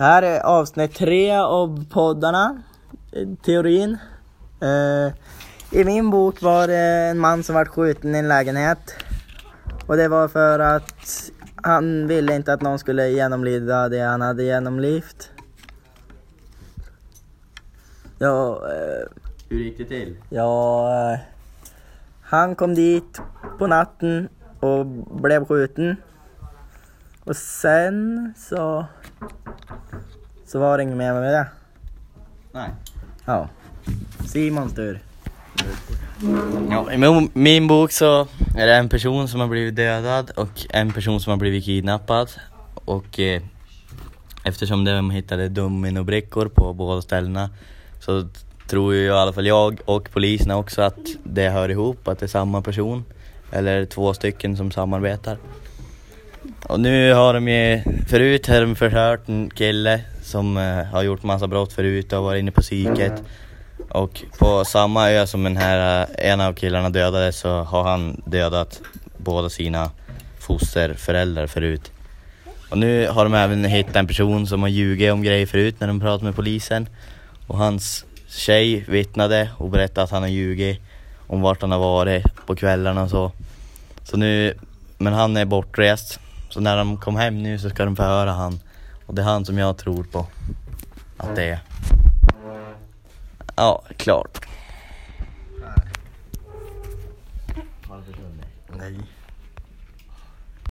Här är avsnitt tre av poddarna, eh, teorin. Eh, I min bok var det en man som vart skjuten i en lägenhet. Och det var för att han ville inte att någon skulle genomlida det han hade genomlivt. Ja, eh, Hur gick det till? ja, eh, han kom dit på natten och blev skjuten. Och sen så, så var det inget mer med det. Nej. Ja. Simons tur. Ja, I min, min bok så är det en person som har blivit dödad och en person som har blivit kidnappad. Och eh, eftersom de hittade dominobrickor på båda ställena så tror ju i alla fall jag och poliserna också att det hör ihop, att det är samma person. Eller två stycken som samarbetar. Och nu har de ju, förut har de förhört en kille som eh, har gjort massa brott förut och varit inne på psyket. Och på samma ö som den här eh, en av killarna dödades så har han dödat båda sina fosterföräldrar förut. Och nu har de även hittat en person som har ljugit om grejer förut när de pratade med polisen. Och hans tjej vittnade och berättade att han har ljugit om vart han har varit på kvällarna och så. Så nu, men han är bortrest. Så när de kom hem nu så ska de få höra han. Och det är han som jag tror på att det är. Ja, klart. Nej.